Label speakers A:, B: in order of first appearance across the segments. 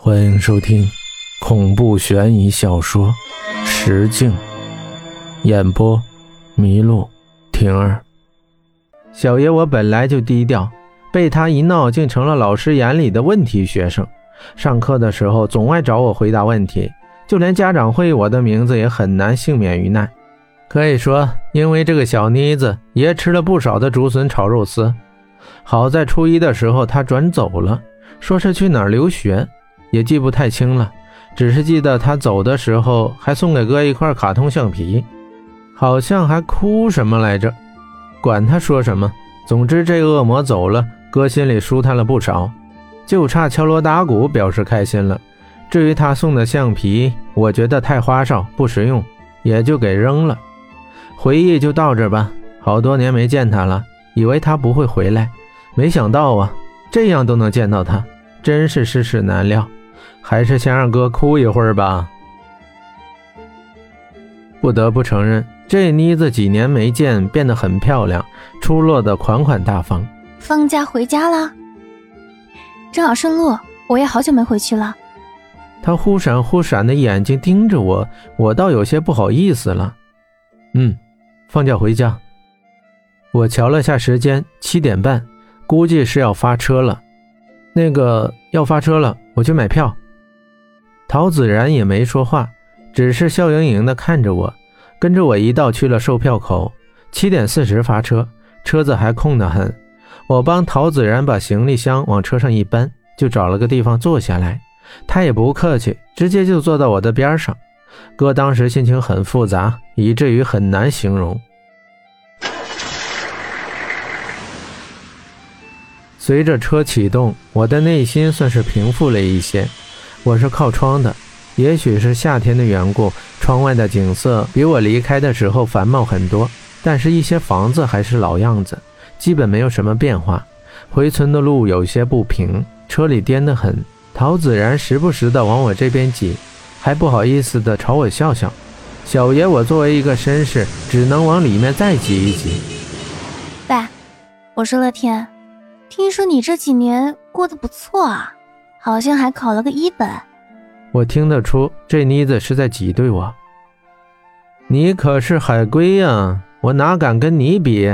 A: 欢迎收听恐怖悬疑小说《石镜》，演播：麋鹿婷儿。
B: 小爷我本来就低调，被他一闹，竟成了老师眼里的问题学生。上课的时候总爱找我回答问题，就连家长会，我的名字也很难幸免于难。可以说，因为这个小妮子，爷吃了不少的竹笋炒肉丝。好在初一的时候他转走了，说是去哪儿留学。也记不太清了，只是记得他走的时候还送给哥一块卡通橡皮，好像还哭什么来着。管他说什么，总之这恶魔走了，哥心里舒坦了不少，就差敲锣打鼓表示开心了。至于他送的橡皮，我觉得太花哨不实用，也就给扔了。回忆就到这吧。好多年没见他了，以为他不会回来，没想到啊，这样都能见到他，真是世事难料。还是先让哥哭一会儿吧。不得不承认，这妮子几年没见，变得很漂亮，出落的款款大方。
C: 放假回家了，正好顺路，我也好久没回去了。
B: 他忽闪忽闪的眼睛盯着我，我倒有些不好意思了。嗯，放假回家。我瞧了下时间，七点半，估计是要发车了。那个要发车了，我去买票。陶子然也没说话，只是笑盈盈地看着我，跟着我一道去了售票口。七点四十发车，车子还空得很。我帮陶子然把行李箱往车上一搬，就找了个地方坐下来。他也不客气，直接就坐到我的边上。哥当时心情很复杂，以至于很难形容。随着车启动，我的内心算是平复了一些。我是靠窗的，也许是夏天的缘故，窗外的景色比我离开的时候繁茂很多。但是，一些房子还是老样子，基本没有什么变化。回村的路有些不平，车里颠得很。陶子然时不时的往我这边挤，还不好意思的朝我笑笑。小爷，我作为一个绅士，只能往里面再挤一挤。
C: 爸，我说乐天，听说你这几年过得不错啊。好像还考了个一本，
B: 我听得出这妮子是在挤兑我。你可是海归呀，我哪敢跟你比？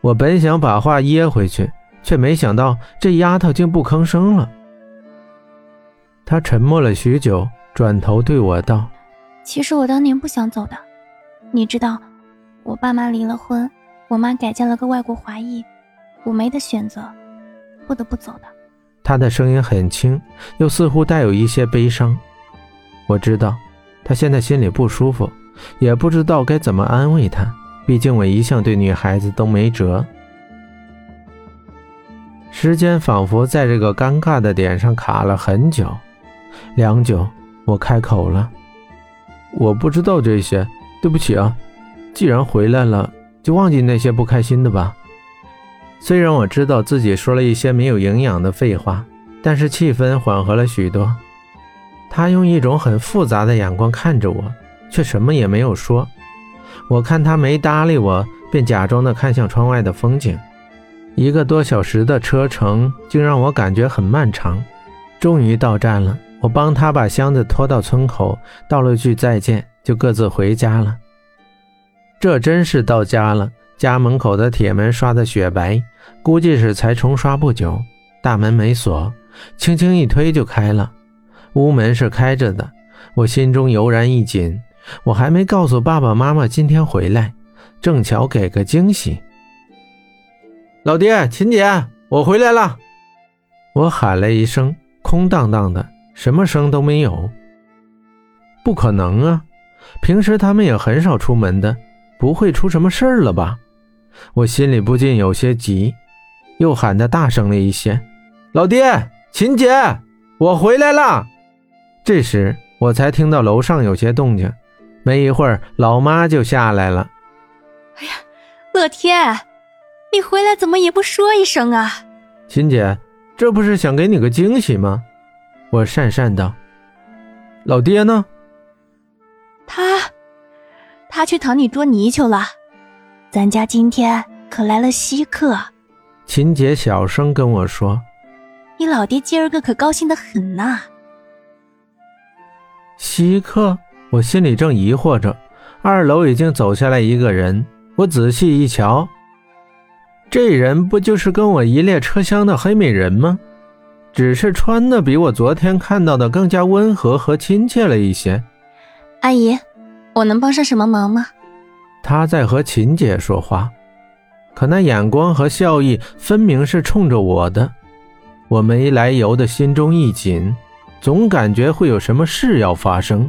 B: 我本想把话噎回去，却没想到这丫头竟不吭声了。她沉默了许久，转头对我道：“
C: 其实我当年不想走的，你知道，我爸妈离了婚，我妈改嫁了个外国华裔，我没得选择，不得不走的。”
B: 他的声音很轻，又似乎带有一些悲伤。我知道，他现在心里不舒服，也不知道该怎么安慰他。毕竟我一向对女孩子都没辙。时间仿佛在这个尴尬的点上卡了很久，良久，我开口了：“我不知道这些，对不起啊。既然回来了，就忘记那些不开心的吧。”虽然我知道自己说了一些没有营养的废话，但是气氛缓和了许多。他用一种很复杂的眼光看着我，却什么也没有说。我看他没搭理我，便假装的看向窗外的风景。一个多小时的车程，竟让我感觉很漫长。终于到站了，我帮他把箱子拖到村口，道了句再见，就各自回家了。这真是到家了。家门口的铁门刷得雪白，估计是才重刷不久。大门没锁，轻轻一推就开了。屋门是开着的，我心中油然一紧。我还没告诉爸爸妈妈今天回来，正巧给个惊喜。老爹，秦姐，我回来了！我喊了一声，空荡荡的，什么声都没有。不可能啊，平时他们也很少出门的，不会出什么事儿了吧？我心里不禁有些急，又喊得大声了一些：“老爹，秦姐，我回来了！”这时我才听到楼上有些动静，没一会儿，老妈就下来了。
C: “哎呀，乐天，你回来怎么也不说一声啊？”
B: 秦姐，这不是想给你个惊喜吗？我讪讪道。“老爹呢？”
C: 他，他去塘里捉泥鳅了。咱家今天可来了稀客，
B: 秦姐小声跟我说：“
C: 你老爹今儿个可高兴的很呐。
B: 稀客，我心里正疑惑着，二楼已经走下来一个人。我仔细一瞧，这人不就是跟我一列车厢的黑美人吗？只是穿的比我昨天看到的更加温和和亲切了一些。
C: 阿姨，我能帮上什么忙吗？
B: 他在和秦姐说话，可那眼光和笑意分明是冲着我的。我没来由的心中一紧。总感觉会有什么事要发生。